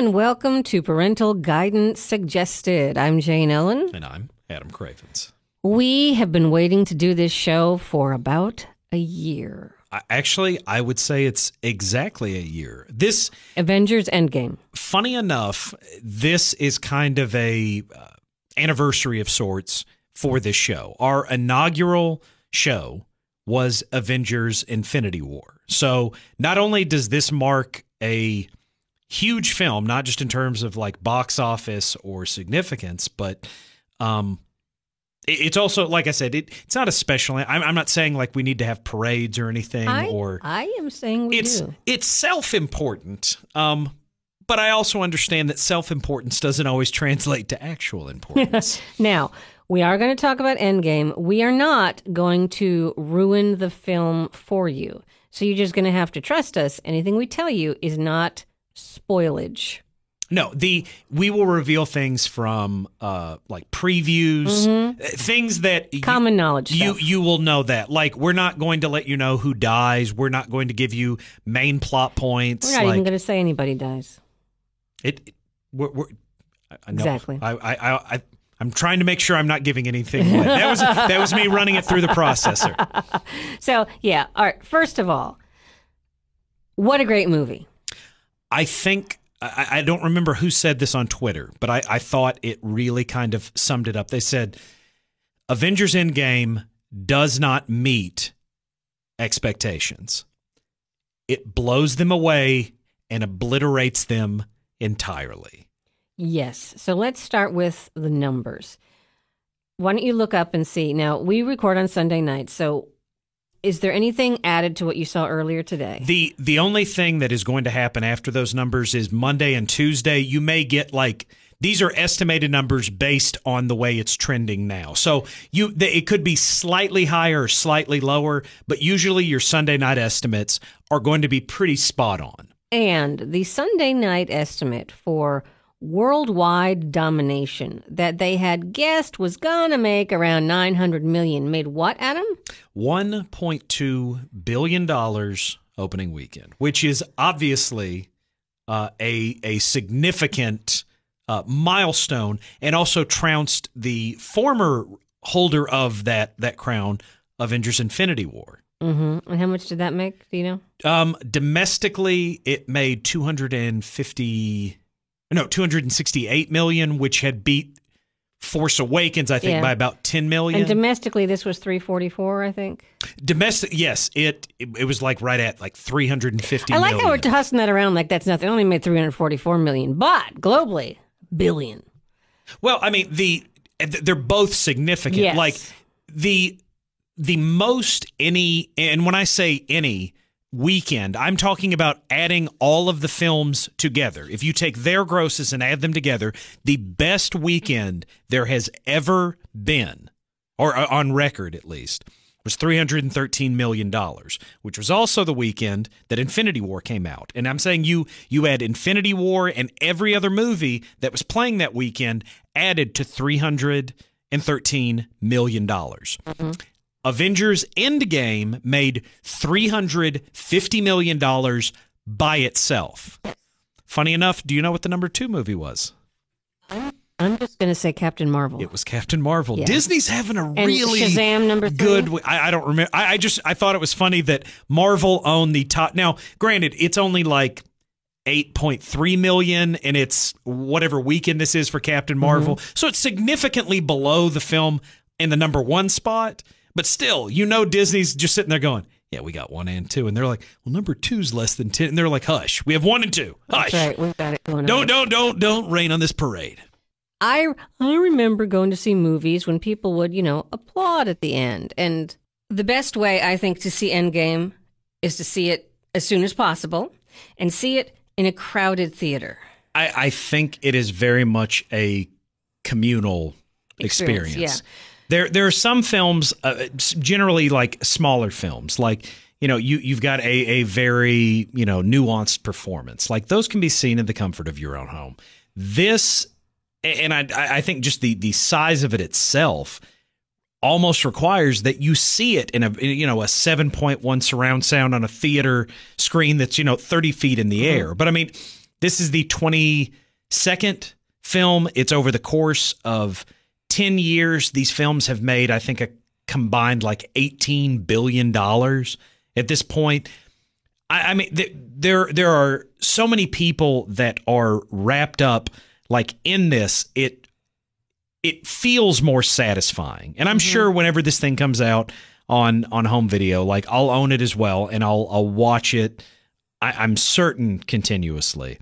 and welcome to Parental Guidance Suggested. I'm Jane Ellen. And I'm Adam Cravens. We have been waiting to do this show for about a year. I, actually, I would say it's exactly a year. This Avengers Endgame. funny enough, this is kind of a uh, anniversary of sorts for this show. Our inaugural show was Avengers Infinity War. So, not only does this mark a huge film, not just in terms of like box office or significance, but um it- it's also like I said, it, it's not a special. I'm, I'm not saying like we need to have parades or anything, I, or I am saying we it's do. it's self-important. Um, but I also understand that self-importance doesn't always translate to actual importance. Now, we are going to talk about Endgame. We are not going to ruin the film for you. So you're just going to have to trust us. Anything we tell you is not spoilage. no, the we will reveal things from uh like previews, uh, things that you- Common knowledge You stuff. you will know that. Like we're not going to let you know who dies. We're not going to give you main plot points. We're not like even going to say anybody dies. it. it- We're, we're, I- I know. Exactly. I, I I I I'm trying to make sure I'm not giving anything away. That was that was me running it through the processor. So, yeah. All right. First of all, what a great movie. I think I, I don't remember who said this on Twitter, but I, I thought it really kind of summed it up. They said Avengers Endgame does not meet expectations. It blows them away and obliterates them entirely. Yes. So let's start with the numbers. Why don't you look up and see? Now, we record on Sunday night. So is there anything added to what you saw earlier today? The the only thing that is going to happen after those numbers is Monday and Tuesday. You may get like these are estimated numbers based on the way it's trending now. So you it could be slightly higher or slightly lower, but usually your Sunday night estimates are going to be pretty spot on. And the Sunday night estimate for worldwide domination that they had guessed was going to make around 900 million made what, Adam? 1.2 billion dollars opening weekend, which is obviously uh, a a significant uh, milestone, and also trounced the former holder of that that crown, Avengers: Infinity War. Mm-hmm. And how much did that make? Do you know? Um, domestically, it made 250, no, 268 million, which had beat Force Awakens, I think, Yeah. by about 10 million. And domestically, this was 344, I think. Domestic, yes, it, it was like right at like three hundred and fifty. I like how we're tossing that around like that's nothing. It only made 344 million, but globally, billion. well, I mean the they're both significant. Yes. Like the the most any, and when I say any weekend, I'm talking about adding all of the films together. If you take their grosses and add them together, the best weekend there has ever been, or uh, on record at least. Was $313 million, which was also the weekend that Infinity War came out. And I'm saying you you add Infinity War and every other movie that was playing that weekend added to $313 million. Avengers Endgame made $350 million by itself. Funny enough, do you know what the number two movie was? I'm just going to say Captain Marvel. It was Captain Marvel. Yeah. Disney's having a and really Shazam number three. good. I, I don't remember. I, I just I thought it was funny that Marvel owned the top. Now, granted, it's only like. 8.3 million and it's whatever weekend this is for Captain mm-hmm. Marvel. So it's significantly below the film in the number 1 spot, but still, you know Disney's just sitting there going, "Yeah, we got 1 and 2." And they're like, "Well, number two's less than 10." And they're like, "Hush. We have 1 and 2. Hush. That's right. We've got it going Don't on. don't don't don't rain on this parade." I I remember going to see movies when people would, you know, applaud at the end. And the best way I think to see Endgame is to see it as soon as possible and see it in a crowded theater. I, I think it is very much a communal Experience, experience. yeah. There, there are some films, uh, generally like smaller films, like you know, you you've got a a very you know nuanced performance. Like those can be seen in the comfort of your own home. This, and I I think just the the size of it itself almost requires that you see it in a you know a 7.1 surround sound on a theater screen that's you know 30 feet in the air but i mean this is the 22nd film. It's over the course of 10 years. These films have made, I think, a combined like 18 billion dollars at this point. I, I mean, th- there there are so many people that are wrapped up like in this. It it feels more satisfying, and I'm mm-hmm. sure whenever this thing comes out on on home video, like I'll own it as well, and I'll I'll watch it. I, I'm certain continuously,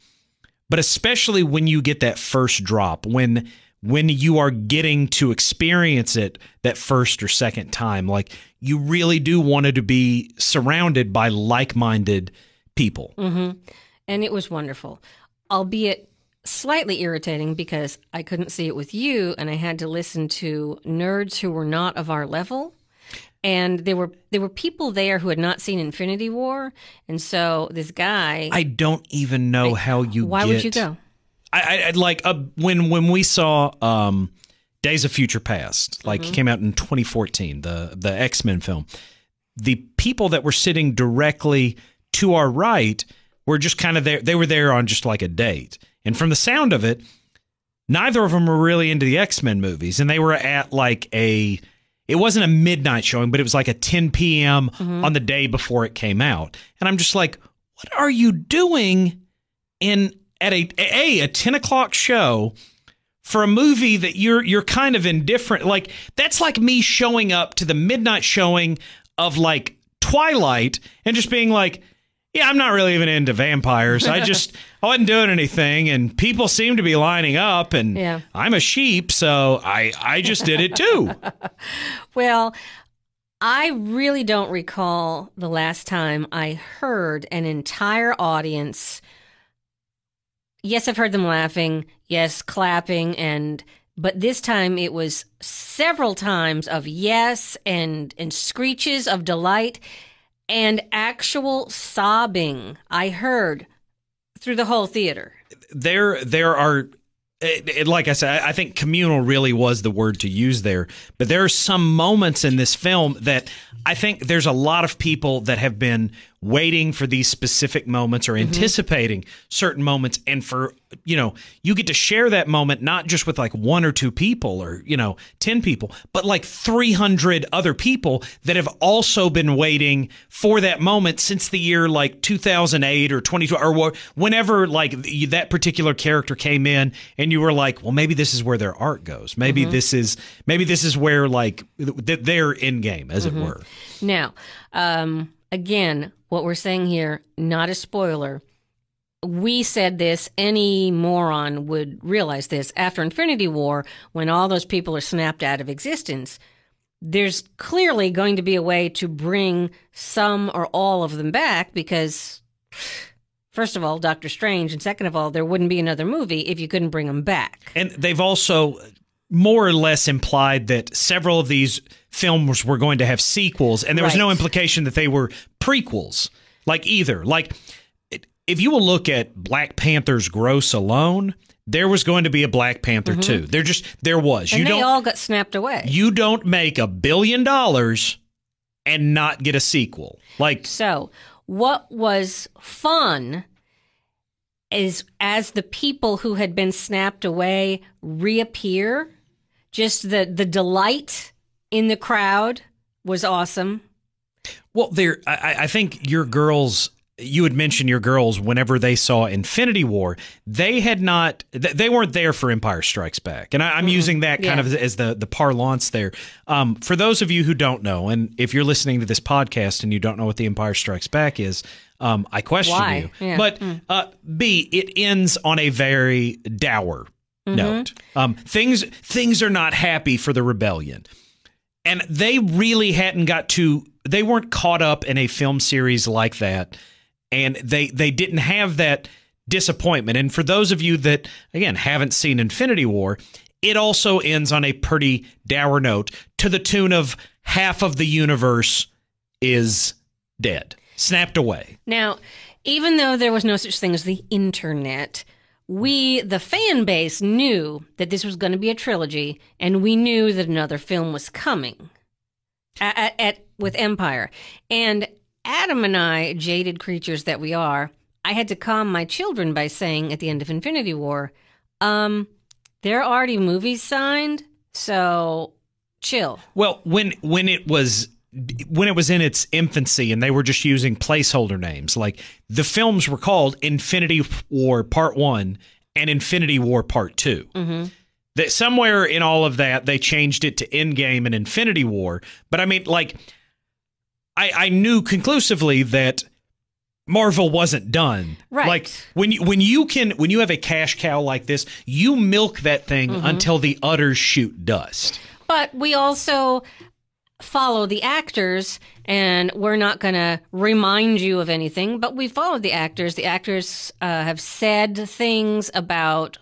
but especially when you get that first drop, when when you are getting to experience it that first or second time, like you really do want to be surrounded by like minded people. Mm-hmm. and it was wonderful, albeit slightly irritating because I couldn't see it with you, and I had to listen to nerds who were not of our level. And there were there were people there who had not seen Infinity War, and so this guy. I don't even know how you. why would you go? I, I like uh, when when we saw um, Days of Future Past, like Mm-hmm. came out in 2014, the the X Men film. The people that were sitting directly to our right were just kind of there. They were there on just like a date, and from the sound of it, neither of them were really into the X Men movies, and they were at like a. It wasn't a midnight showing, but it was like a 10 p.m. on the day before it came out, and I'm just like, what are you doing? in at a a a 10 o'clock show for a movie that you're you're kind of indifferent like that's like me showing up to the midnight showing of like twilight and just being like yeah i'm not really even into vampires i just i wasn't doing anything and people seem to be lining up and Yeah. i'm a sheep so i i just did it too Well, I really don't recall the last time I heard an entire audience. Yes, I've heard them laughing, yes, clapping, and but this time it was several times of yes and and screeches of delight and actual sobbing. I heard through the whole theater. there there are it, it- like I said, I think communal really was the word to use there. But there are some moments in this film that I think there's a lot of people that have been waiting for these specific moments or mm-hmm. anticipating certain moments. And for, you know, you get to share that moment not just with like one or two people or, you know, 10 people, but like 300 other people that have also been waiting for that moment since the year like 2008 or 22 or wh- whenever like that particular character came in and you were like, well, maybe this is where their art goes. Maybe mm-hmm. this is maybe this is where like th- they're endgame, as it mm-hmm. were. Now, um, again, what we're saying here, not a spoiler. We said this, any moron would realize this. After Infinity War, when all those people are snapped out of existence, there's clearly going to be a way to bring some or all of them back because, first of all, Doctor Strange, and second of all, there wouldn't be another movie if you couldn't bring them back. And they've also more or less implied that several of these films were going to have sequels, and there was no implication that they were prequels, like either. Like, if you will look at Black Panther's gross alone, there was going to be a Black Panther mm-hmm. too. There just there was. And you they don't all got snapped away. you don't make a billion dollars and not get a sequel. Like So, what was fun is as the people who had been snapped away reappear, just the the delight in the crowd was awesome. Well, there, I, I- think your girls. You had mentioned your girls whenever they saw Infinity War, they had not, they weren't there for Empire Strikes Back, and I, I'm using that kind Yeah. of as, as the the parlance there. Um, for those of you who don't know, and if you're listening to this podcast and you don't know what the Empire Strikes Back is, um, I question Why? you. Yeah. But uh, B, it ends on a very dour note. Um, things things are not happy for the rebellion. And they really hadn't got to they weren't caught up in a film series like that. And they they didn't have that disappointment. And for those of you that again haven't seen Infinity War it also ends on a pretty dour note to the tune of half of the universe is dead snapped away. Now, even though there was no such thing as the internet, we, the fan base, knew that this was going to be a trilogy, and we knew that another film was coming at, at, with Empire. And Adam and I, jaded creatures that we are, I had to calm my children by saying at the end of Infinity War, um, there are already movies signed, so chill. Well, when when it was when it was in its infancy and they were just using placeholder names, like the films were called Infinity War Part One and Infinity War Part 2 Mm-hmm. That somewhere in all of that they changed it to Endgame and Infinity War. But I mean, like, I I knew conclusively that Marvel wasn't done. Right. Like when you when you can when you have a cash cow like this, you milk that thing Mm-hmm. until the udders shoot dust. But we also follow the actors, and we're not going to remind you of anything, but we followed the actors. The actors uh, have said things about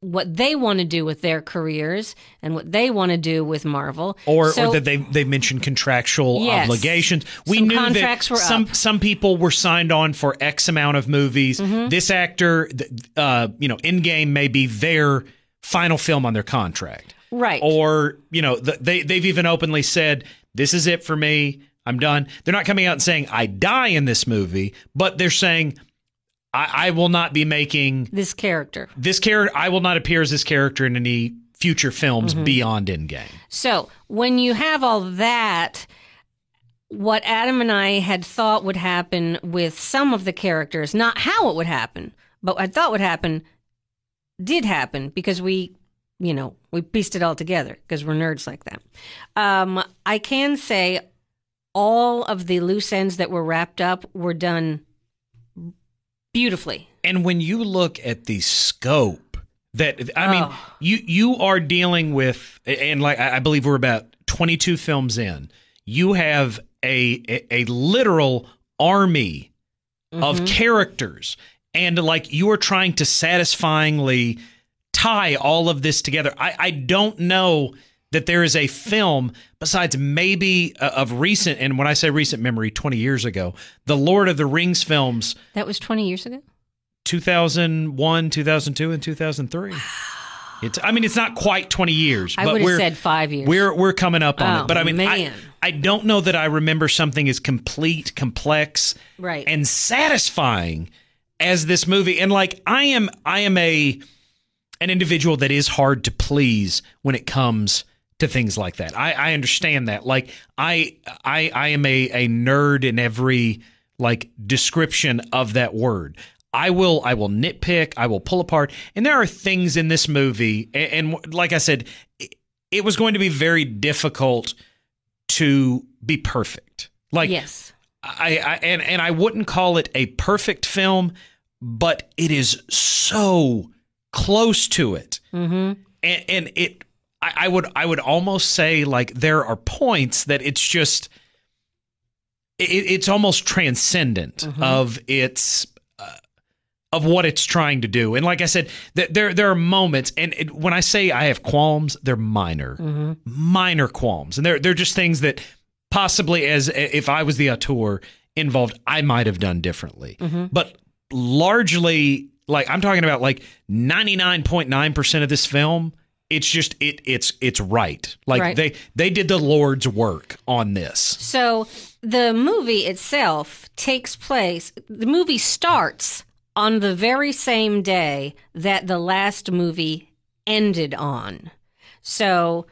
what they want to do with their careers and what they want to do with Marvel. or, So- or that they they mentioned contractual Yes. obligations. We Some knew contracts that were some up. Mm-hmm. some people were signed on for X amount of movies. This actor, uh, you know, Endgame may be their final film on their contract, right. or you know, th- they they've even openly said this is it for me. I'm done. They're not coming out and saying I die in this movie, but they're saying I, I will not be making this character. this character. I will not appear as this character in any future films Mm-hmm. beyond Endgame. So when you have all that, what Adam and I had thought would happen with some of the characters, not how it would happen, but I thought would happen, did happen because we, you know, we pieced it all together because we're nerds like that. Um, I can say all of the loose ends that were wrapped up were done beautifully. And when you look at the scope that I mean, Oh. you you are dealing with, and like I believe we're about twenty two films in. You have a a, a literal army of characters, and like you are trying to satisfyingly tie all of this together. I I don't know that there is a film besides maybe uh, of recent and when I say recent memory 20 years ago the Lord of the Rings films That was 20 years ago? 2001, 2002, and 2003. It's. I mean, it's not quite 20 years, I but would have we're said five years. we're we're coming up on Oh, it. But I mean, I. I don't know that I remember something as complete, complex, Right. and satisfying as this movie. And like, I am, I am a an individual that is hard to please when it comes to things like that. I, I understand that. Like, I I I am a a nerd in every like description of that word. I will I will nitpick, I will pull apart, and there are things in this movie, and, and like I said, it, it was going to be very difficult to be perfect. Like yes. I, I and and I wouldn't call it a perfect film, but it is so close to it, Mm-hmm. and and it. I, I would I would almost say like there are points that it's just it, it's almost transcendent of its uh, of what it's trying to do. And like I said, th- there there are moments, and it, when I say I have qualms, they're minor, minor qualms, and they're they're just things that possibly, as if I was the auteur involved, I might have done differently. But largely, like I'm talking about, like 99.9 percent of this film. It's just it it's it's right. Like Right. they they did the Lord's work on this. So the movie itself takes place, the movie starts on the very same day that the last movie ended on. So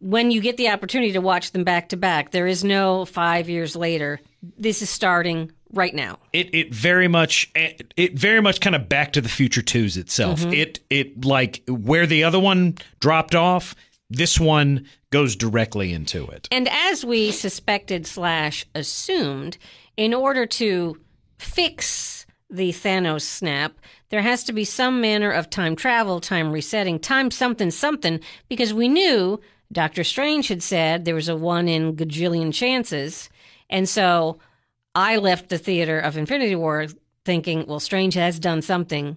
when you get the opportunity to watch them back to back, there is no five years later. This is starting right now. it it very much it, it very much kind of back to the future twos itself mm-hmm. it it like where the other one dropped off this one goes directly into it And as we suspected slash assumed, in order to fix the Thanos snap, there has to be some manner of time travel, time resetting, time something something, because we knew Doctor Strange had said there was a one in gajillion chances. And so I left the theater of Infinity War thinking, well, Strange has done something.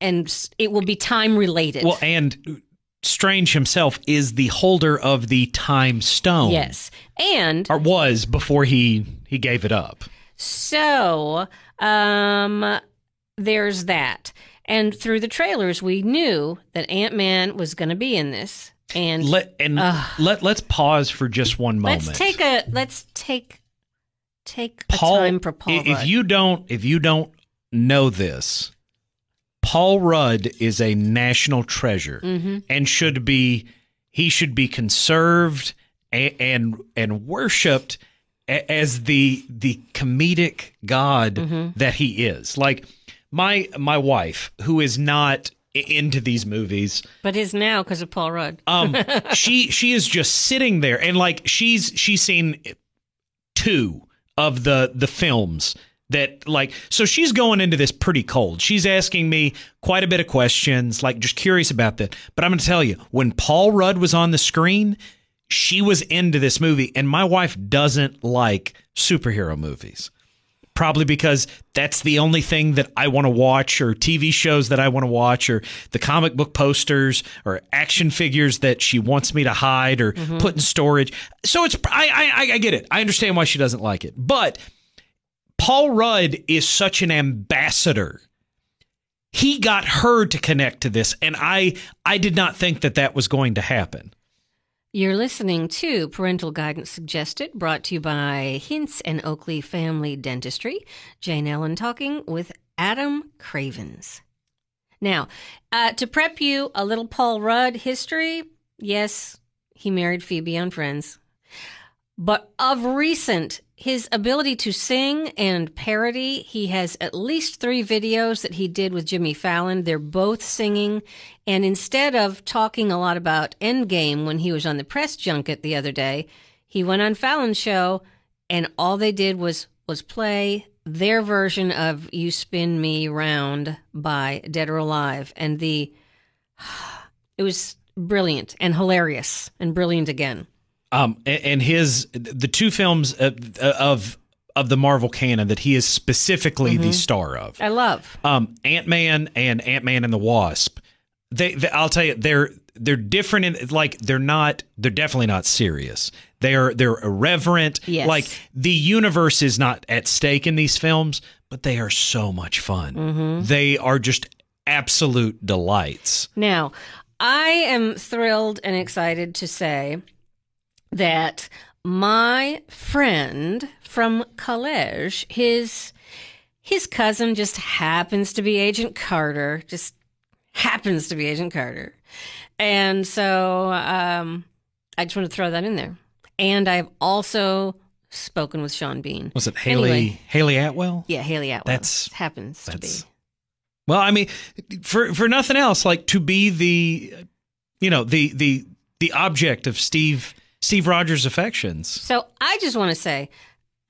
And it will be time related. well and strange himself is the holder of the time stone yes. And or was before he he gave it up So, um, there's that. And through the trailers, we knew that Ant Man was going to be in this. And let and let let's pause for just one moment let's take a let's take take Paul, a time for Paul. if Rudd. you don't, if you don't know this, Paul Rudd is a national treasure Mm-hmm. and should be he should be conserved and and, and worshipped as the the comedic god Mm-hmm. that he is. Like my my wife, who is not into these movies, but is now because of Paul Rudd. um, she she is just sitting there and like she's she's seen two of the the films that like so she's going into this pretty cold. She's asking me quite a bit of questions, like just curious about that. But I'm going to tell you, when Paul Rudd was on the screen, she was into this movie and my wife doesn't like superhero movies. Probably because that's the only thing that I want to watch, or TV shows that I want to watch, or the comic book posters, or action figures that she wants me to hide or mm-hmm. put in storage. So it's I, I I get it. I understand why she doesn't like it, but Paul Rudd is such an ambassador. He got her to connect to this, and I I did not think that that was going to happen. You're listening to Parental Guidance Suggested, brought to you by Hints and Oakley Family Dentistry. Jane Ellen talking with Adam Cravens. Now, uh, to prep you, a little Paul Rudd history. Yes, he married Phoebe on Friends. But of recent, his ability to sing and parody, he has at least three videos that he did with Jimmy Fallon. They're both singing. And instead of talking a lot about Endgame when he was on the press junket the other day, he went on Fallon's show and all they did was was play their version of You Spin Me Round by Dead or Alive. And the it was brilliant and hilarious and brilliant again. Um, and, his the two films of, of of the Marvel canon that he is specifically the star of, I love. um, Ant Man and Ant Man and the Wasp. They, they, I'll tell you, they're they're different. In, like they're not. They're definitely not serious. They're they're irreverent. Yes. Like the universe is not at stake in these films, but they are so much fun. They are just absolute delights. Now, I am thrilled and excited to say that my friend from college, his his cousin just happens to be Agent Carter, just happens to be Agent Carter. And so um, I just want to throw that in there. And I've also spoken with Sean Bean. Was it Hayley Anyway. Hayley Atwell? Yeah, Hayley Atwell. That's- happens to be. Well, I mean, for for nothing else, like to be the, you know, the the the object of Steve Steve Rogers' affections. So I just want to say,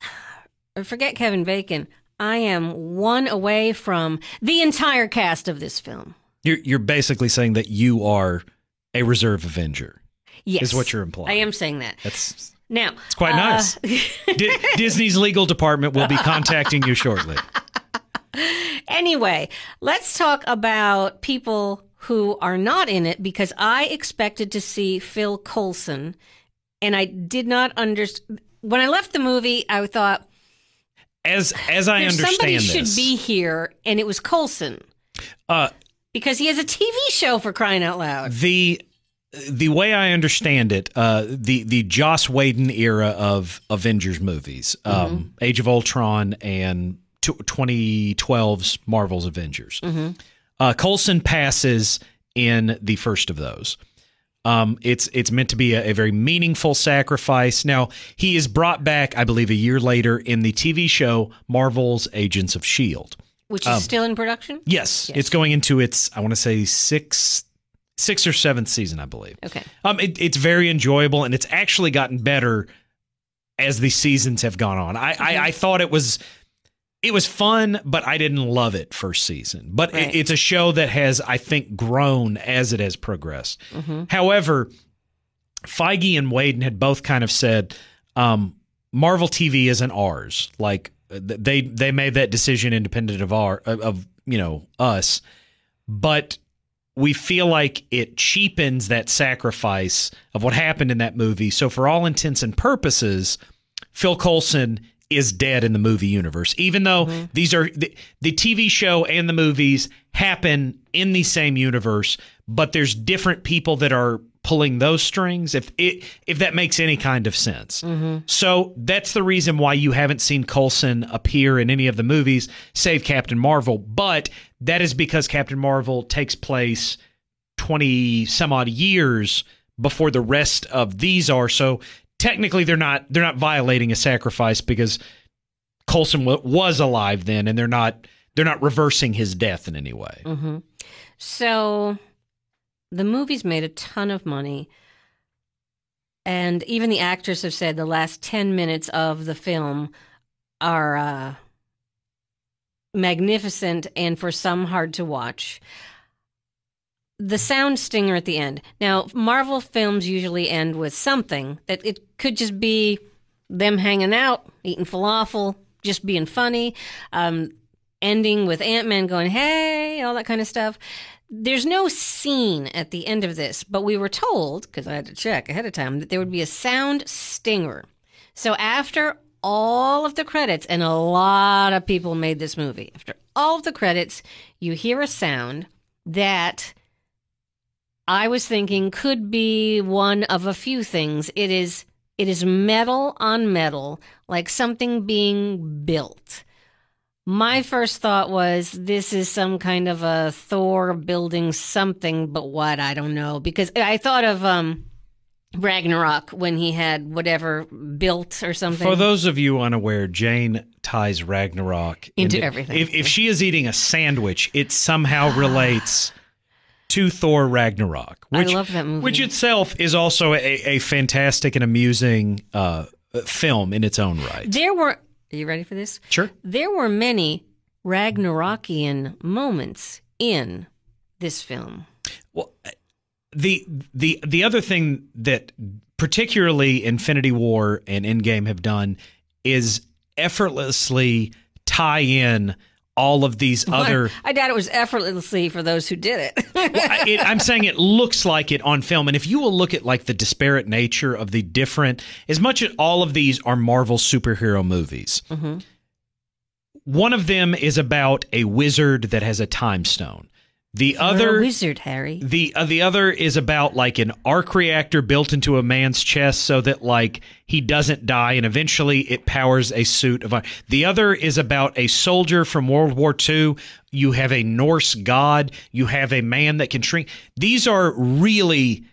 forget Kevin Bacon. I am one away from the entire cast of this film. You're you're basically saying that you are a reserve Avenger. Yes, Is what you're implying. I am saying that That's now. it's quite uh, nice. Di- Disney's legal department will be contacting you shortly. Anyway, let's talk about people who are not in it because I expected to see Phil Coulson, and I did not understand. When I left the movie, I thought As as I understand somebody this, should be here, and it was Coulson uh, because he has a TV show for crying out loud. the the way I understand it, uh, the the Joss Whedon era of Avengers movies, um, Age of Ultron and t- 2012's Marvel's Avengers. Uh, Coulson passes in the first of those. Um, it's it's meant to be a, a very meaningful sacrifice. Now he is brought back, I believe, a year later in the TV show Marvel's Agents of Shield. Which Um, is still in production? Yes, Yes. it's going into its I want to say sixth, sixth or seventh season, I believe. Okay. Um, it, it's very enjoyable, and it's actually gotten better as the seasons have gone on. I, I, I thought it was it was fun, but I didn't love it first season. But Right. it, it's a show that has, I think, grown as it has progressed. Mm-hmm. However, Feige and Whedon had both kind of said, um, Marvel TV isn't ours. Like they they made that decision independent of our of you know us, but we feel like it cheapens that sacrifice of what happened in that movie. So for all intents and purposes, Phil Coulson is dead in the movie universe, even though mm-hmm. these are the, the TV show and the movies happen in the same universe, but there's different people that are pulling those strings if it if that makes any kind of sense. Mm-hmm. So that's the reason why you haven't seen Coulson appear in any of the movies save Captain Marvel, but that is because Captain Marvel takes place 20 some odd years before the rest of these are. So technically they're not they're not violating a sacrifice because Coulson w- was alive then and they're not they're not reversing his death in any way. hmm So the movie's made a ton of money. And even the actors have said the last 10 minutes of the film are uh, magnificent and for some hard to watch. The sound stinger at the end. Now, Marvel films usually end with something that it could just be them hanging out, eating falafel, just being funny, um, ending with Ant Man going, hey, all that kind of stuff. There's no scene at the end of this, but we were told, because I had to check ahead of time, that there would be a sound stinger. So after all of the credits, and a lot of people made this movie, after all of the credits, you hear a sound that I was thinking could be one of a few things. It is it is metal on metal, like something being built. My first thought was this is some kind of a Thor building something, but what I don't know because I thought of um Ragnarok when he had whatever built or something. For those of you unaware, Jane ties Ragnarok Into everything. If, if she is eating a sandwich, it somehow relates to Thor Ragnarok, I which love that movie. which itself is also a, a fantastic and amusing uh, film in its own right. there were Are you ready for this? Sure. There were many Ragnarokian moments in this film. Well, the the the other thing that particularly Infinity War and Endgame have done is effortlessly tie in all of these other. I doubt it was effortlessly for those who did it. Well, it, I'm saying it looks like it on film, and if you will look at like the disparate nature of the different, as much as all of these are Marvel superhero movies. Mm-hmm. One of them is about a wizard that has a time stone. The You're other wizard, Harry. the uh, the other is about like an arc reactor built into a man's chest so that like he doesn't die and eventually it powers a suit of iron. The other is about a soldier from World War II. You have a Norse god. You have a man that can shrink. These are really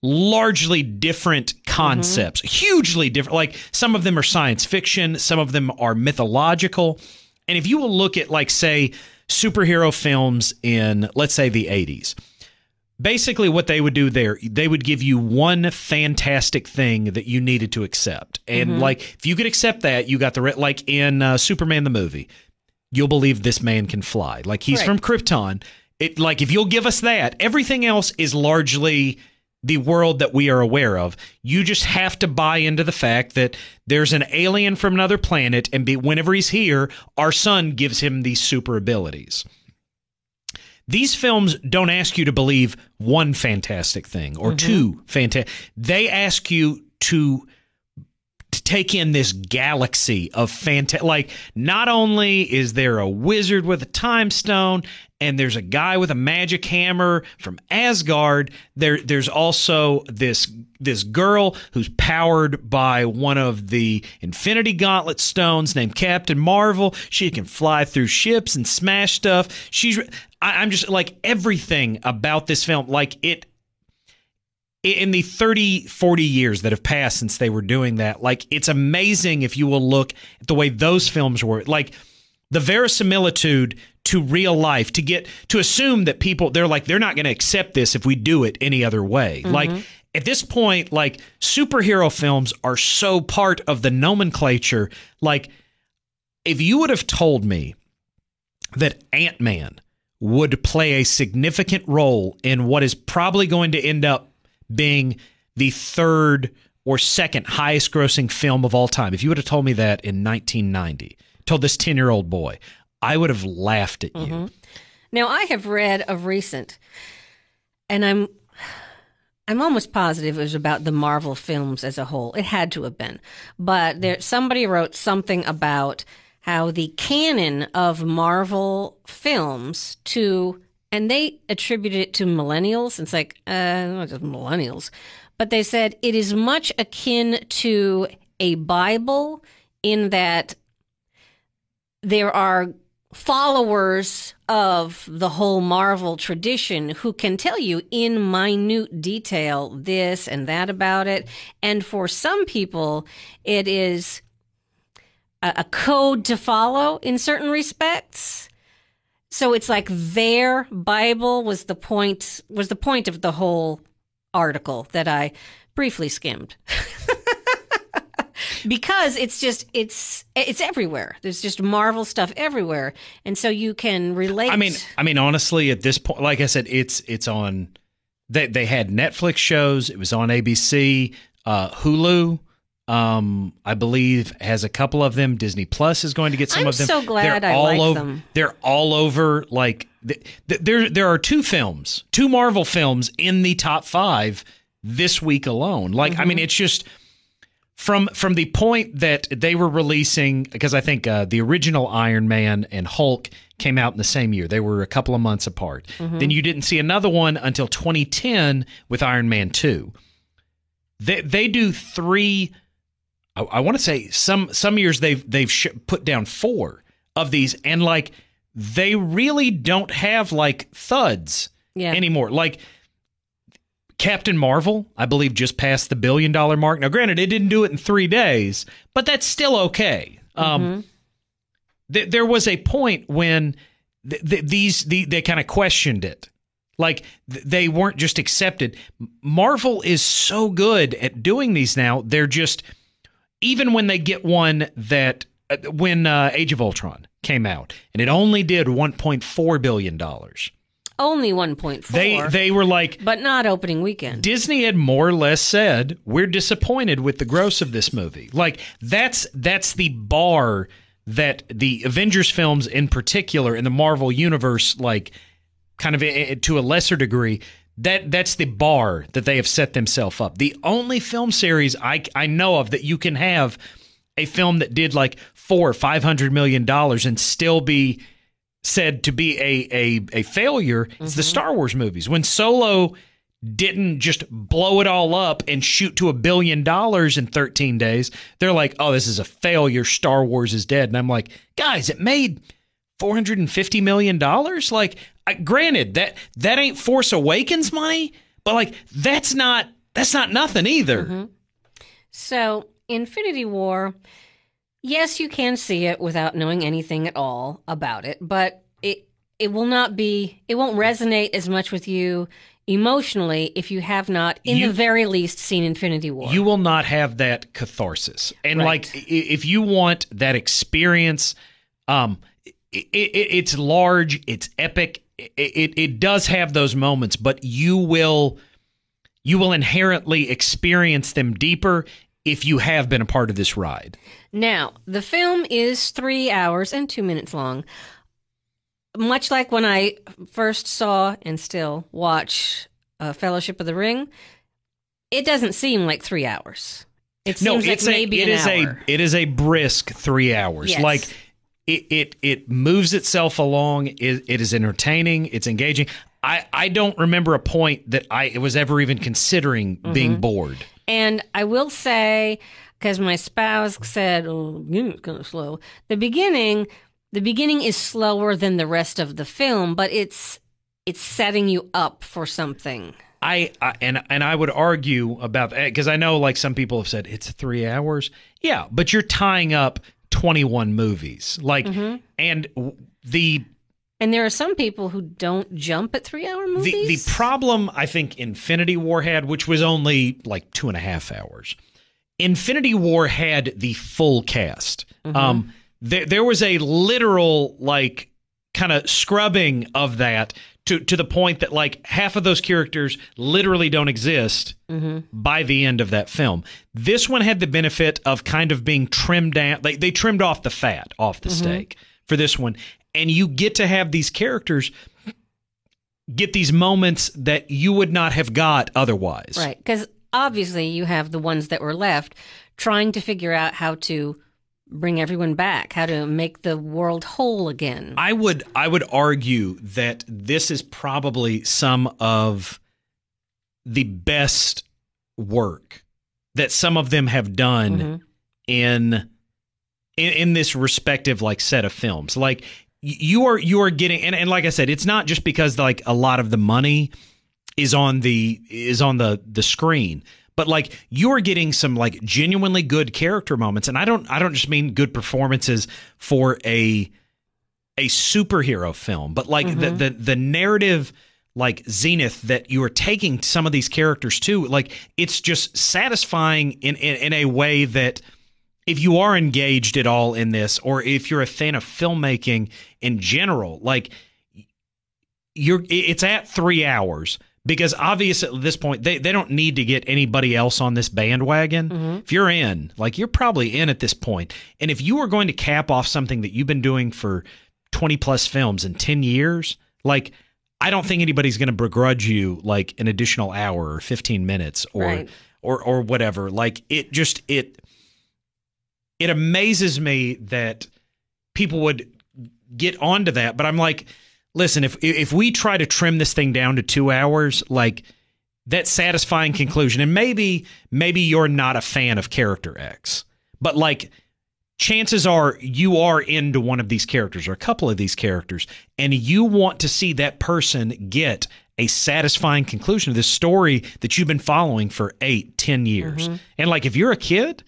largely different concepts, hugely different. Like some of them are science fiction, some of them are mythological. And if you will look at, like, say, superhero films in, let's say, the 80s, basically what they would do there, they would give you one fantastic thing that you needed to accept. And, like, if you could accept that, you got the, re- like in uh, Superman the movie, you'll believe this man can fly. Like, he's Right. from Krypton. It, like, if you'll give us that, everything else is largely the world that we are aware of. You just have to buy into the fact that there's an alien from another planet, and be, whenever he's here, our sun gives him these super abilities. These films don't ask you to believe one fantastic thing or mm-hmm. two fantastic. They ask you to take in this galaxy of fantastic. Like, not only is there a wizard with a time stone, and there's a guy with a magic hammer from Asgard. There, there's also this this girl who's powered by one of the Infinity Gauntlet stones, named Captain Marvel. She can fly through ships and smash stuff. She's. I, I'm just like everything about this film. Like it in the 30 40 years that have passed since they were doing that like it's amazing if you will look at the way those films were like the verisimilitude to real life to get to assume that people they're like they're not going to accept this if we do it any other way. Mm-hmm. Like at this point like superhero films are so part of the nomenclature like if you would have told me that ant-man would play a significant role in what is probably going to end up being the third or second highest grossing film of all time. If you would have told me that in 1990, told this 10 year old boy, I would have laughed at you. Mm-hmm. Now I have read of recent, and I'm I'm almost positive it was about the Marvel films as a whole. It had to have been, but there somebody wrote something about how the canon of Marvel films to and they attributed it to millennials. It's like, uh, not just millennials, but they said it is much akin to a Bible in that there are followers of the whole Marvel tradition who can tell you in minute detail this and that about it. And for some people, it is a, a code to follow in certain respects. So it's like their Bible was the point was the point of the whole article that I briefly skimmed. because it's just it's it's everywhere. There's just Marvel stuff everywhere, and so you can relate. I mean, I mean, honestly, at this point, like I said, it's it's on. They they had Netflix shows. It was on ABC, uh, Hulu. Um, I believe has a couple of them. Disney Plus is going to get some I'm of them. I'm so glad they're I all like over, them. They're all over. Like th- th- there, there are two films, two Marvel films in the top five this week alone. Like, I Mm-hmm. mean, it's just from from the point that they were releasing because I think uh, the original Iron Man and Hulk came out in the same year. They were a couple of months apart. Mm-hmm. Then you didn't see another one until 2010 with Iron Man 2. They they do three I, I want to say some some years they've they've sh- put down four of these and like they really don't have like thuds Yeah. anymore. Like Captain Marvel, I believe, just passed the billion dollar mark. Now, granted, it didn't do it in three days, but that's still okay. Um, th- there was a point when th- th- these the, they kind of questioned it, like they weren't just accepted. Marvel is so good at doing these now; they're just even when they get one that uh, when uh, Age of Ultron came out and it only did 1.4 billion dollars. only 1.4, They they were like but not opening weekend. Disney had more or less said we're disappointed with the gross of this movie. Like that's that's the bar that the Avengers films in particular in the Marvel universe like kind of eh, eh, to a lesser degree that that's the bar that they have set themselves up. The only film series I I know of that you can have a film that did like 4 or 500 million dollars and still be said to be a a, a failure is the mm-hmm. Star Wars movies. When Solo didn't just blow it all up and shoot to a billion dollars in 13 days, they're like, "Oh, this is a failure. Star Wars is dead." And I'm like, "Guys, it made 450 million dollars? Like, I, granted that that ain't Force Awakens money, but like that's not that's not nothing either." So, Infinity War, yes, you can see it without knowing anything at all about it, but it it will not be it won't resonate as much with you emotionally if you have not in You- the very least seen Infinity War. you will not have that catharsis and Right. like if you want that experience um it, it, it's large it's epic it, it it does have those moments but you will you will inherently experience them deeper if you have been a part of this ride Now, the film is three hours and two minutes long. Much like when I first saw and still watch uh, Fellowship of the Ring, it doesn't seem like three hours. It no seems it's like a maybe it an is hour. a it is a brisk three hours Yes. like it, it it moves itself along it, it is entertaining it's engaging i i don't remember a point that i was ever even considering Mm-hmm. being bored And I will say, because my spouse said, "Oh, the beginning's kind of slow." The beginning, the beginning is slower than the rest of the film, but it's it's setting you up for something. I, I and and I would argue about that because I know like some people have said it's three hours. Yeah, but you're tying up 21 movies, like, Mm-hmm. and the And there are some people who don't jump at three hour the movies. the problem I think Infinity War had, which was only like two and a half hours. Infinity War had the full cast. Um, there there was a literal like kind of scrubbing of that to to the point that like half of those characters literally don't exist by the end of that film. This one had the benefit of kind of being trimmed down. They they trimmed off the fat off the steak for this one, and you get to have these characters get these moments that you would not have got otherwise. Right. Because obviously you have the ones that were left trying to figure out how to bring everyone back, how to make the world whole again. I would I would argue that this is probably some of the best work that some of them have done Mhm. in, in in this respective like set of films. Like you are you are getting and, and like I said, it's not just because like a lot of the money is on the is on the the screen. But like you're getting some like genuinely good character moments, and I don't I don't just mean good performances for a a superhero film, but like the, mm-hmm. the the narrative like zenith that you are taking some of these characters to, like it's just satisfying in, in in a way that if you are engaged at all in this, or if you're a fan of filmmaking in general, like you're it's at three hours because obviously at this point they, they don't need to get anybody else on this bandwagon. Mm-hmm. If you're in like you're probably in at this point. And if you are going to cap off something that you've been doing for 20 plus films in 10 years like i don't think anybody's going to begrudge you like an additional hour or 15 minutes or Right. or or whatever. Like it just it it amazes me that people would get onto that. But i'm like listen if if we try to trim this thing down to 2 hours like that satisfying conclusion. And maybe maybe you're not a fan of character x but like chances are you are into one of these characters or a couple of these characters and you want to see that person get a satisfying conclusion to this story that you've been following for eight ten years. And like if you're a kid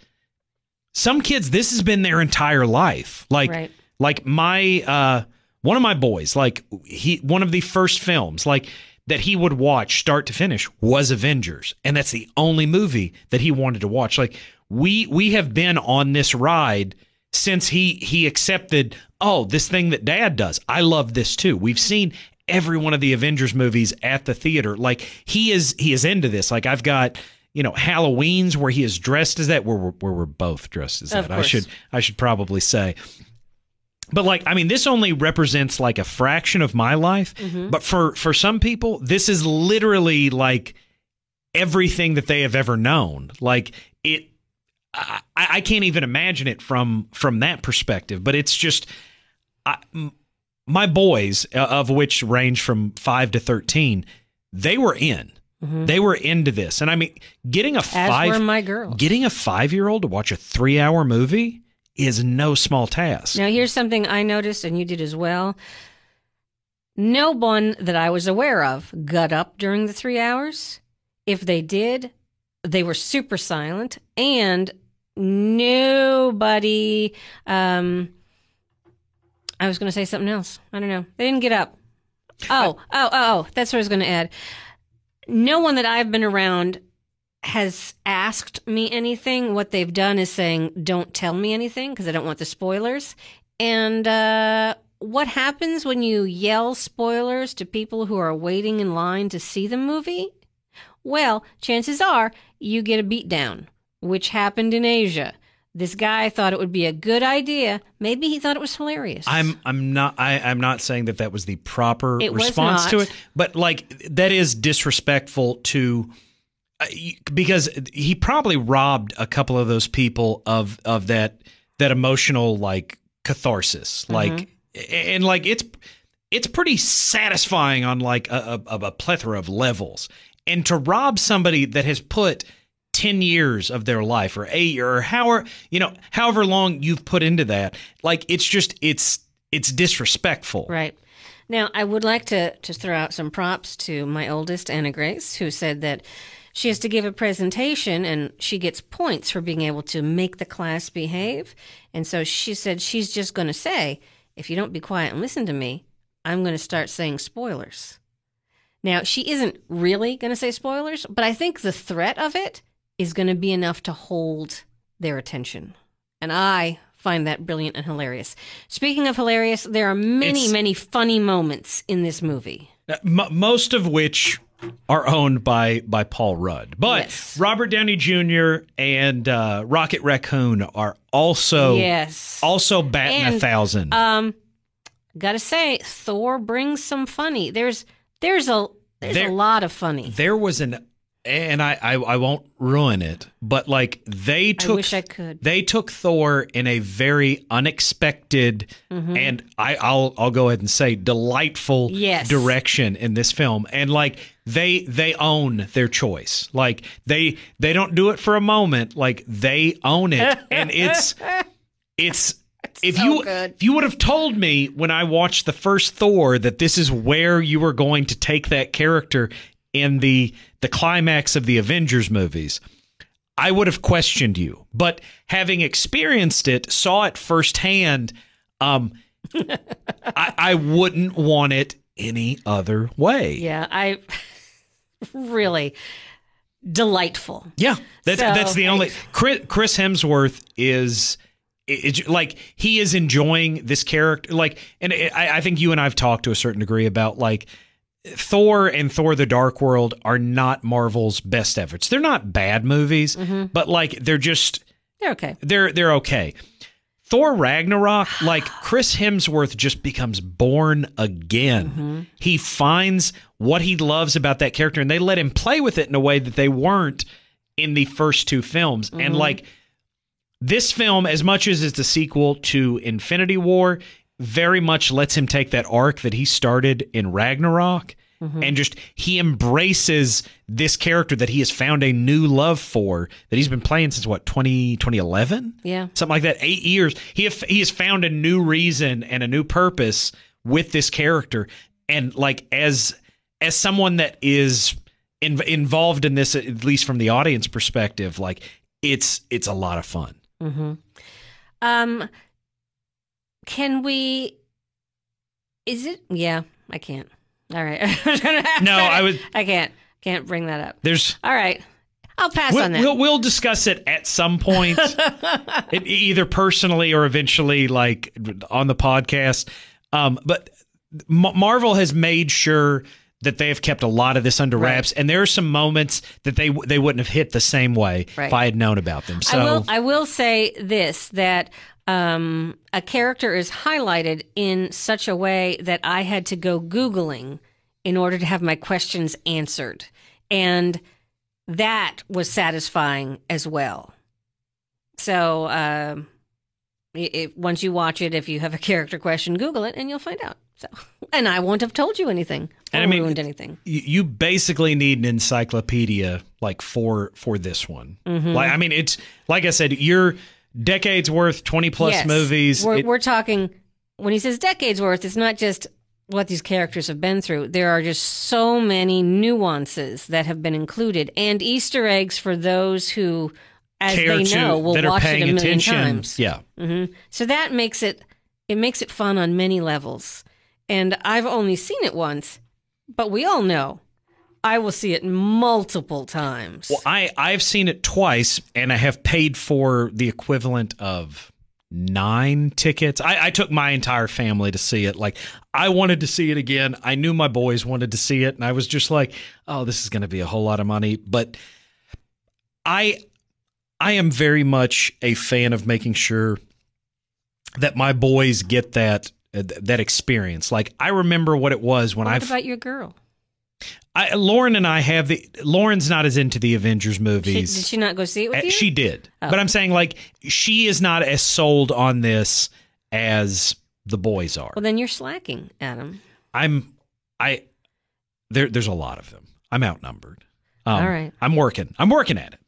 some kids this has been their entire life. Like Right. like my uh one of my boys like he one of the first films like that he would watch start to finish was avengers. And that's the only movie that he wanted to watch. Like we we have been on this ride since he he accepted oh this thing that dad does. I love this too. We've seen every one of the avengers movies at the theater. Like he is he is into this. Like i've got you know halloween's where he is dressed as that where we're, where we're both dressed as Of that i should i should probably say but like i mean this only represents like a fraction of my life. But for for some people this is literally like everything that they have ever known. Like it I, I can't even imagine it from from that perspective. But it's just I, my boys uh, of which range from 5 to 13 they were in. They were into this. And i mean getting a Mm-hmm. As 5 were my girls. getting a 5 year old to watch a 3 hour movie is no small task Now, here's something I noticed, and you did as well. No one that I was aware of got up during the three hours. If they did, they were super silent, and nobody. Um, I was going to say something else. I don't know. They didn't get up. Oh, oh, oh, oh. That's what I was going to add. No one that I've been around has asked me anything. What they've done is saying, don't tell me anything because I don't want the spoilers. And uh, what happens when you yell spoilers to people who are waiting in line to see the movie? Well, chances are you get a beatdown, which happened in Asia. This guy thought it would be a good idea. Maybe he thought it was hilarious. I'm I'm not I, I'm not saying that that was the proper It response to it, but like that is disrespectful to because he probably robbed a couple of those people of of that that emotional like catharsis, Mm-hmm. like and like it's it's pretty satisfying on like a, a, a plethora of levels, and to rob somebody that has put 10 years of their life or eight or however you know however long you've put into that like it's just it's it's disrespectful Right. Now, I would like to, to throw out some props to my oldest, Anna Grace, who said that she has to give a presentation and she gets points for being able to make the class behave. And so she said she's just going to say, if you don't be quiet and listen to me, I'm going to start saying spoilers. Now, she isn't really going to say spoilers, but I think the threat of it is going to be enough to hold their attention. And I find that brilliant and hilarious. Speaking of hilarious, there are many, It's- many funny moments in this movie. M- most of which are owned by by Paul Rudd but Yes. Robert Downey Jr. and uh, Rocket Raccoon are also yes. also batting a thousand Um, gotta say, Thor brings some funny. There's there's a there's There- a lot of funny. there was an and I, I I won't ruin it, but like they took wish I could. they took Thor in a very unexpected Mm-hmm. and I I'll I'll go ahead and say delightful Yes. direction in this film and like they they own their choice. Like they they don't do it for a moment, like they own it and it's it's if so you good. if you would have told me when I watched the first Thor that this is where you were going to take that character in the the climax of the Avengers movies, I would have questioned you. But having experienced it, saw it firsthand, um, I, I wouldn't want it any other way. Yeah, I really delightful. Yeah, that's So- that's the only Chris, Chris Hemsworth is it, it- like he is enjoying this character like and it, I, I think you and I've talked to a certain degree about like Thor and Thor the Dark World are not Marvel's best efforts. They're not bad movies, mm-hmm. but like they're just They're okay. they're they're okay. Thor Ragnarok, like Chris Hemsworth just becomes born again. Mm-hmm. He finds what he loves about that character and they let him play with it in a way that they weren't in the first two films. And mm-hmm. like this film, as much as it's a sequel to Infinity War, very much lets him take that arc that he started in Ragnarok and just he embraces this character that he has found a new love for that he's been playing since what 20 2011 Yeah. something like that 8 years he have, he has found a new reason and a new purpose with this character and like as as someone that is in, involved in this at least from the audience perspective like it's it's a lot of fun Um, can we? Is it? Yeah, I can't. All right. No, I would- I can't. Can't bring that up. there's All right. I'll pass We'll, on that. we'll we'll discuss it at some point, it, either personally or eventually, like on the podcast. Um, but M- Marvel has made sure that they have kept a lot of this under Right. wraps, and there are some moments that they they wouldn't have hit the same way if I had known about them. So I will. I will say this: that um, a character is highlighted in such a way that I had to go googling in order to have my questions answered, and that was satisfying as well. So, if once you watch it, if you have a character question, Google it, and you'll find out. So, and I won't have told you anything or And I mean- ruined anything. you, you basically need an encyclopedia like for for this one. Mm-hmm. Like I mean, it's like I said, you're decades worth, twenty plus Yes. movies. We're, It- we're talking when he says decades worth. It's not just what these characters have been through. There are just so many nuances that have been included and Easter eggs for those who, as they to know, will watch it a million attention. times. Yeah. hmm So that makes it it makes it fun on many levels. And I've only seen it once, but we all know I will see it multiple times. Well, I I've seen it twice, and I have paid for the equivalent of nine tickets. I, I took my entire family to see it. Like I wanted to see it again. I knew my boys wanted to see it, and I was just like, "Oh, this is going to be a whole lot of money." But I I am very much a fan of making sure that my boys get that uh, that experience. Like I remember what it was when what I about your girl? I, Lauren and I have the. Lauren's not as into the Avengers movies. She, did she not go see it with Uh, you? She did, Oh. but I'm saying like she is not as sold on this as the boys are. well, then you're slacking, Adam. I'm. I. There. There's a lot of them. I'm outnumbered. Um, All right. I'm working. I'm working at it.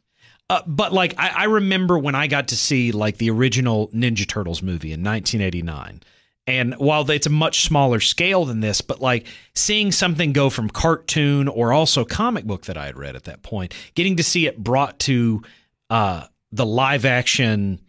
Uh, but like I, I remember when I got to see like the original Ninja Turtles movie in 1989. And while it's a much smaller scale than this, but like seeing something go from cartoon or also comic book that I had read at that point, getting to see it brought to uh, the live action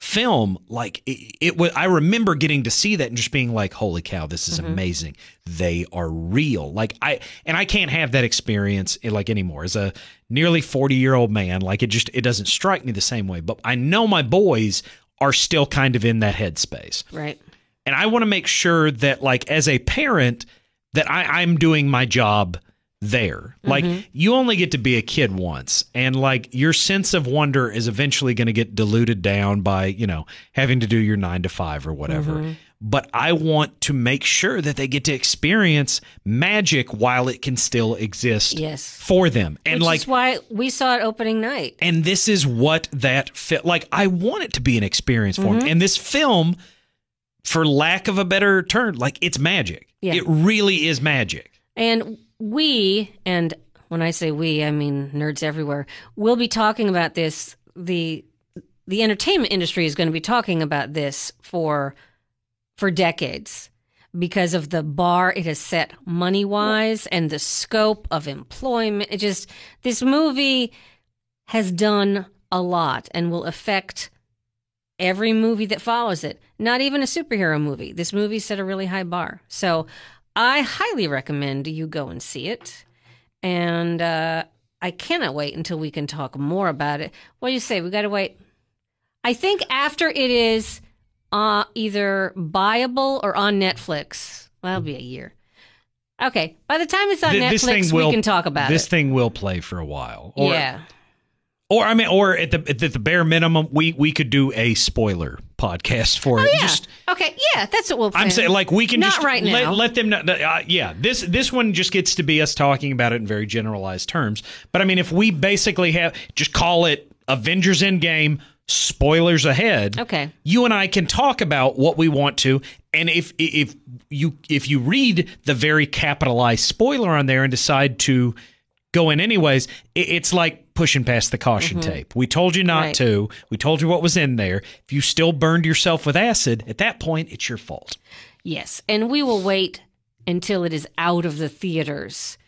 film, like it, it was. I remember getting to see that and just being like, "Holy cow, this is amazing! They are real." Like I and I can't have that experience eh, like anymore as a nearly forty year old man. Like it just it doesn't strike me the same way. But I know my boys are still kind of in that headspace Right. And I want to make sure that like as a parent that I, I'm doing my job there. Like you only get to be a kid once and like your sense of wonder is eventually going to get diluted down by, you know, having to do your 9 to 5 or whatever. but I want to make sure that they get to experience magic while it can still exist Yes. for them. And Which like is why we saw it opening night. and this is what that fit like I want it to be an experience for Mm-hmm. them. And this film for lack of a better term, like it's magic. Yeah. It really is magic. And we, and when I say we, I mean nerds everywhere, we'll be talking about this. The the entertainment industry is going to be talking about this for for decades because of the bar it has set money wise and the scope of employment. It just this movie has done a lot and will affect every movie that follows it. Not even a superhero movie. This movie set a really high bar. So I highly recommend you go and see it. And uh, I cannot wait until we can talk more about it. What do you say? We got to wait. I think after it is uh, either buyable or on Netflix, well, that'll be a year. Okay, by the time it's on Th- Netflix, will we can talk about this it. This thing will play for a while. Or, yeah. Or I mean, or at the at the bare minimum, we we could do a spoiler podcast for it. Oh, Yeah. Just okay. Yeah, that's what we'll. Plan. I'm saying, like we can Not just right let, now. let them know. Uh, yeah, this this one just gets to be us talking about it in very generalized terms. But I mean, if we basically have just call it Avengers Endgame, spoilers ahead. Okay. You and I can talk about what we want to, and if if you if you read the very capitalized spoiler on there and decide to go in anyways, it's like pushing past the caution mm-hmm. tape. We told you not Right. to. We told you what was in there. If you still burned yourself with acid, at that point, it's your fault. Yes, and we will wait until it is out of the theaters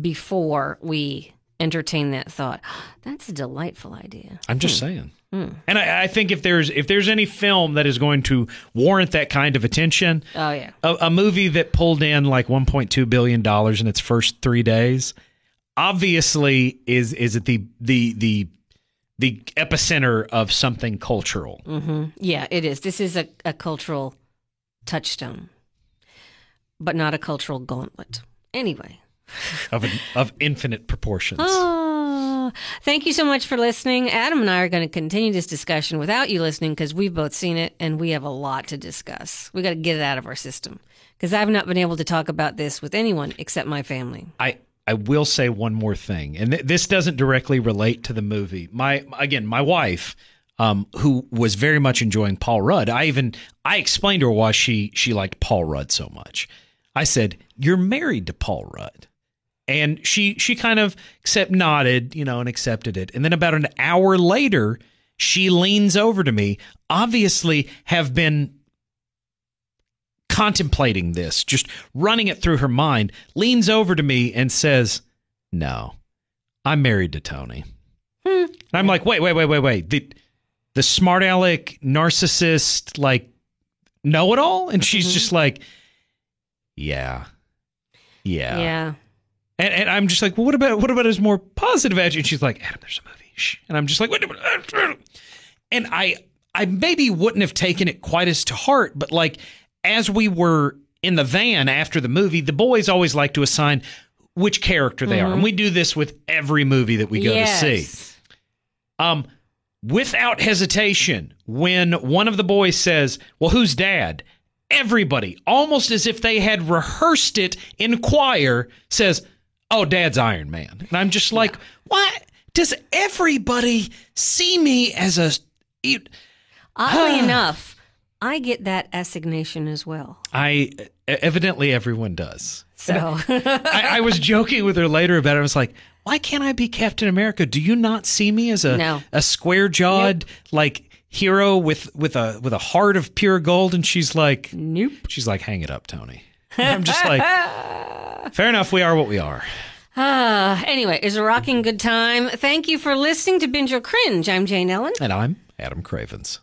before we entertain that thought. That's a delightful idea. I'm just hmm. saying. Hmm. And I, I think if there's if there's any film that is going to warrant that kind of attention, Oh yeah. a, a movie that pulled in like 1.2 billion dollars in its first three days, obviously is is at the the the the epicenter of something cultural. hmm Yeah, it is. This is a, a cultural touchstone, but not a cultural gauntlet. Anyway. of an, of infinite proportions. Oh, thank you so much for listening. Adam and I are going to continue this discussion without you listening because we've both seen it and we have a lot to discuss. We got to get it out of our system because I've not been able to talk about this with anyone except my family. I I will say one more thing, and th- this doesn't directly relate to the movie. My again, my wife, um, who was very much enjoying Paul Rudd. I even I explained to her why she she liked Paul Rudd so much. I said, "You're married to Paul Rudd," and she she kind of accept nodded, you know, and accepted it. And then about an hour later, she leans over to me, obviously have been contemplating this, just running it through her mind, leans over to me and says, No, I'm married to Tony. Hmm. And I'm like, wait, wait, wait, wait, wait. The the smart aleck narcissist, like know it all? And she's Mhm. just like, Yeah. Yeah. Yeah. And, and I'm just like, well, what about what about his more positive attitude? And she's like, Adam, there's a movie. Shh. And I'm just like, what? and I I maybe wouldn't have taken it quite as to heart, but like as we were in the van after the movie, the boys always like to assign which character they are, and we do this with every movie that we go yes. to see. Um, without hesitation, when one of the boys says, "Well, who's dad?" Everybody, almost as if they had rehearsed it in choir, says, "Oh, Dad's Iron Man," and I'm just like, "What? Does everybody see me as a?" Oddly enough, I get that assignation as well. I evidently everyone does. So I, I was joking with her later about it. I was like, "Why can't I be Captain America? Do you not see me as a No. a square jawed like hero with with a with a heart of pure gold?" And she's like, nope. "She's like, hang it up, Tony." And I'm just like, "Fair enough. We are what we are." Ah, anyway, it was a rocking good time. Thank you for listening to Binge or Cringe. I'm Jane Ellen. And I'm Adam Cravens.